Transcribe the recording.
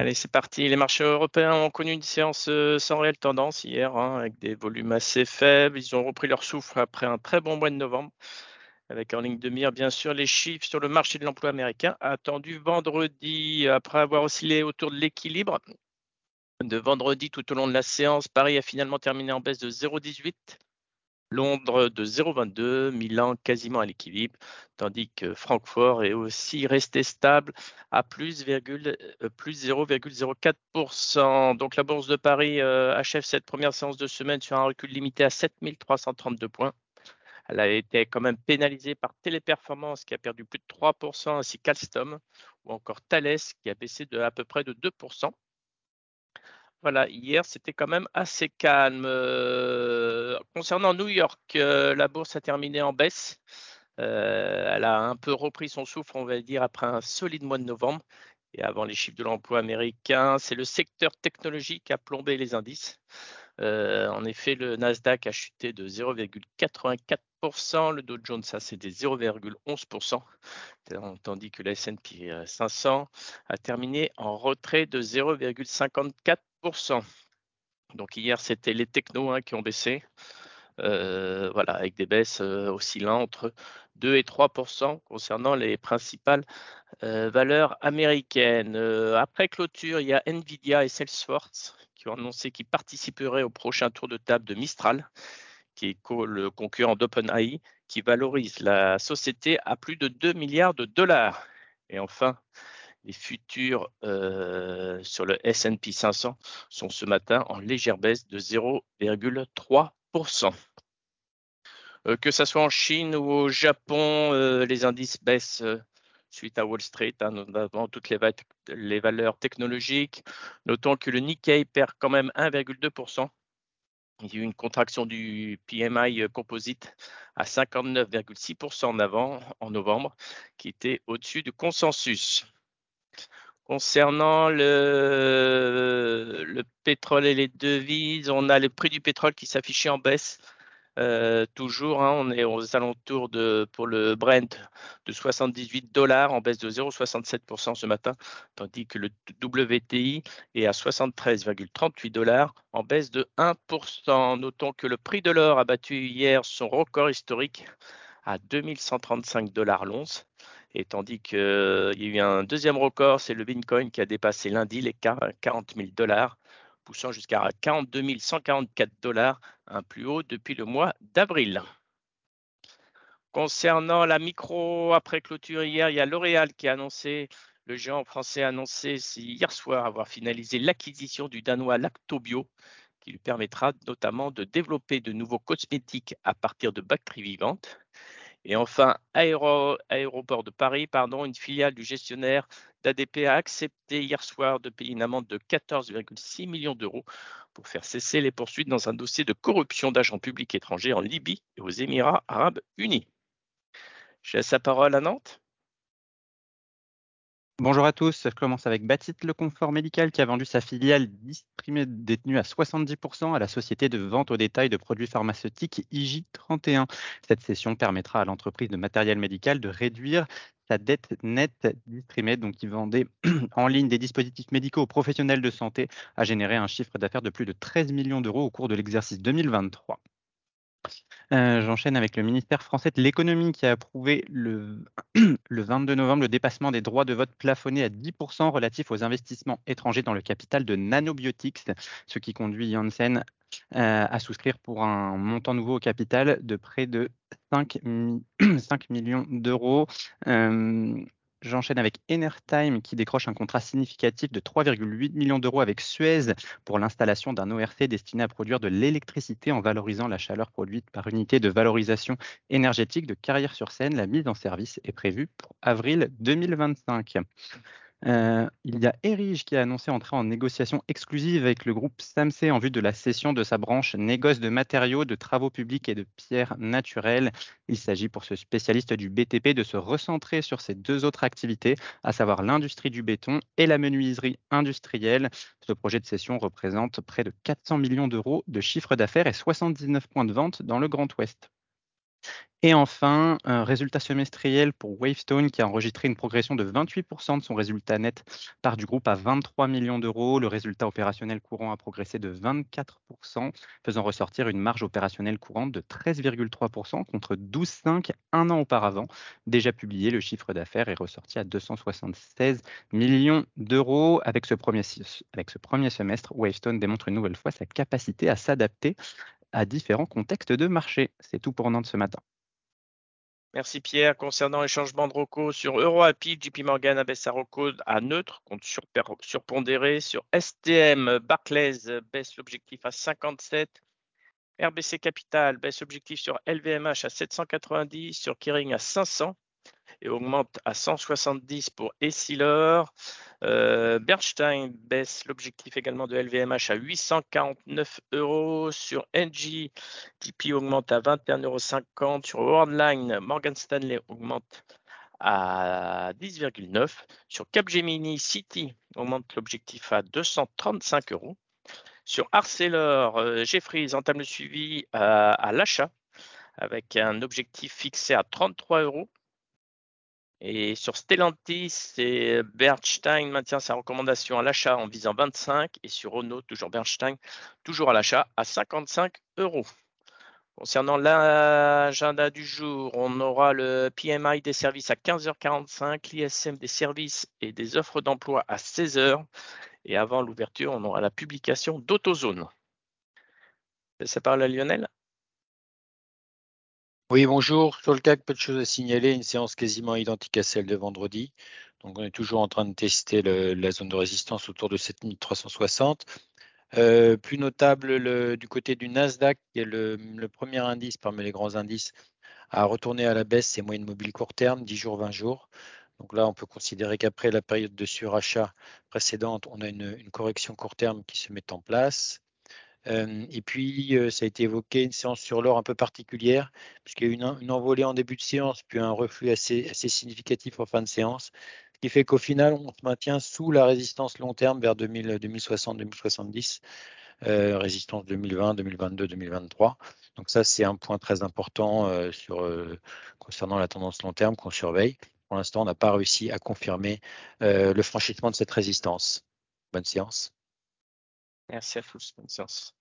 Allez, c'est parti. Les marchés européens ont connu une séance euh, sans réelle tendance hier, hein, avec des volumes assez faibles. Ils ont repris leur souffle après un très bon mois de novembre, avec en ligne de mire, bien sûr, les chiffres sur le marché de l'emploi américain attendus vendredi, après avoir oscillé autour de l'équilibre. De vendredi tout au long de la séance, Paris a finalement terminé en baisse de 0,18 Londres de 0,22, Milan quasiment à l'équilibre, tandis que Francfort est aussi resté stable à plus, euh, plus 0,04%. Donc la bourse de Paris euh, achève cette première séance de semaine sur un recul limité à 7332 points. Elle a été quand même pénalisée par Téléperformance qui a perdu plus de 3%, ainsi qu'Alstom ou encore Thales qui a baissé de à peu près de 2%. Voilà, hier, c'était quand même assez calme. Euh, concernant New York, euh, la bourse a terminé en baisse. Euh, elle a un peu repris son souffle, on va dire, après un solide mois de novembre. Et avant les chiffres de l'emploi américain, c'est le secteur technologique qui a plombé les indices. en effet, le Nasdaq a chuté de 0,84%, le Dow Jones a cédé 0,11%, tandis que la S&P 500 a terminé en retrait de 0,54%. Donc hier, c'était les technos hein, qui ont baissé. Euh, voilà, avec des baisses euh, entre 2 et 3% concernant les principales euh, valeurs américaines. après clôture, il y a Nvidia et Salesforce qui ont annoncé qu'ils participeraient au prochain tour de table de Mistral, qui est le concurrent d'OpenAI, qui valorise la société à plus de 2 milliards de dollars. Et enfin, les futurs euh, sur le S&P 500 sont ce matin en légère baisse de 0,3%. Euh, que ce soit en Chine ou au Japon, euh, les indices baissent suite à Wall Street, hein, notamment toutes les, valeurs technologiques. Notons que le Nikkei perd quand même 1,2%. Il y a eu une contraction du PMI composite à 59,6% en avant en novembre, qui était au-dessus du consensus. Concernant le, le, pétrole et les devises, on a le prix du pétrole qui s'affichait en baisse. Euh, toujours, hein, on est aux alentours de, pour le Brent de 78 dollars en baisse de 0,67% ce matin, tandis que le WTI est à 73,38 dollars en baisse de 1%. Notons que le prix de l'or a battu hier son record historique à 2135 dollars l'once. Et tandis qu'il y a eu un deuxième record, c'est le Bitcoin qui a dépassé lundi les 40 000 dollars, poussant jusqu'à 42 144 dollars, un plus haut depuis le mois d'avril. Concernant la micro après clôture hier, il y a L'Oréal qui a annoncé, le géant français a annoncé hier soir avoir finalisé l'acquisition du danois Lactobio, qui lui permettra notamment de développer de nouveaux cosmétiques à partir de bactéries vivantes. Et enfin, Aéroport de Paris, pardon, une filiale du gestionnaire d'ADP a accepté hier soir de payer une amende de 14,6 millions d'euros pour faire cesser les poursuites dans un dossier de corruption d'agents publics étrangers en Libye et aux Émirats arabes unis. Je laisse la parole à Nantes. Bonjour à tous, je commence avec Baptiste Le Confort Médical qui a vendu sa filiale Distrimed détenue à 70% à la société de vente au détail de produits pharmaceutiques IJ31. Cette cession permettra à l'entreprise de matériel médical de réduire sa dette nette Distrimed, donc qui vendait en ligne des dispositifs médicaux aux professionnels de santé, a généré un chiffre d'affaires de plus de 13 millions d'euros au cours de l'exercice 2023. Euh, j'enchaîne avec le ministère français de l'économie qui a approuvé le, le 22 novembre le dépassement des droits de vote plafonnés à 10% relatifs aux investissements étrangers dans le capital de Nanobiotics, ce qui conduit Janssen euh, à souscrire pour un montant nouveau au capital de près de 5, 5 millions d'euros. Euh, J'enchaîne avec Enertime qui décroche un contrat significatif de 3,8 millions d'euros avec Suez pour l'installation d'un ORC destiné à produire de l'électricité en valorisant la chaleur produite par unité de valorisation énergétique de Carrière-sur-Seine. La mise en service est prévue pour avril 2025. Euh, il y a Erige qui a annoncé entrer en négociation exclusive avec le groupe SAMC en vue de la cession de sa branche négoce de matériaux, de travaux publics et de pierres naturelles. Il s'agit pour ce spécialiste du BTP de se recentrer sur ses deux autres activités, à savoir l'industrie du béton et la menuiserie industrielle. Ce projet de cession représente près de 400 millions d'euros de chiffre d'affaires et 79 points de vente dans le Grand Ouest. Et enfin, un résultat semestriel pour Wavestone qui a enregistré une progression de 28% de son résultat net part du groupe à 23 millions d'euros. Le résultat opérationnel courant a progressé de 24%, faisant ressortir une marge opérationnelle courante de 13,3% contre 12,5 un an auparavant. Déjà publié, le chiffre d'affaires est ressorti à 276 millions d'euros. Avec, ce premier, avec ce premier semestre, Wavestone démontre une nouvelle fois sa capacité à s'adapter à différents contextes de marché. C'est tout pour Nantes ce matin. Merci Pierre. Concernant les changements de ROCO sur EuroAPI, JP Morgan abaisse sa ROCO à neutre, compte surpondéré. Sur STM, Barclays baisse l'objectif à 57. RBC Capital baisse l'objectif sur LVMH à 790, sur Kering à 500 et augmente à 170 pour Essilor. Euh, Bernstein baisse l'objectif également de LVMH à 849 euros. Sur NG, TP augmente à 21,50 euros. Sur Worldline, Morgan Stanley augmente à 10,9. Sur Capgemini, City augmente l'objectif à 235 euros. Sur Arcelor, euh, Jeffries entame le suivi à, à l'achat avec un objectif fixé à 33 euros. Et sur Stellantis, Bernstein maintient sa recommandation à l'achat en visant 25 et sur Renault, toujours Bernstein, toujours à l'achat à 55 euros. Concernant l'agenda du jour, on aura le PMI des services à 15h45, l'ISM des services et des offres d'emploi à 16h. Et avant l'ouverture, on aura la publication d'AutoZone. Ça parle à Lionel? Oui, bonjour. Sur le CAC, peu de choses à signaler. Une séance quasiment identique à celle de vendredi. Donc, on est toujours en train de tester la zone de résistance autour de 7360. Euh, plus notable du côté du Nasdaq, qui est le, premier indice parmi les grands indices à retourner à la baisse, c'est moyenne mobile court terme, 10 jours, 20 jours. Donc là, on peut considérer qu'après la période de surachat précédente, on a une correction court terme qui se met en place et puis, ça a été évoqué, une séance sur l'or un peu particulière, puisqu'il y a eu une, envolée en début de séance, puis un reflux assez, significatif en fin de séance, ce qui fait qu'au final, on se maintient sous la résistance long terme vers 2060-2070, résistance 2020, 2022, 2023. Donc ça, c'est un point très important concernant la tendance long terme qu'on surveille. Pour l'instant, on n'a pas réussi à confirmer le franchissement de cette résistance. Bonne séance. Merci à tous. Bonne séance.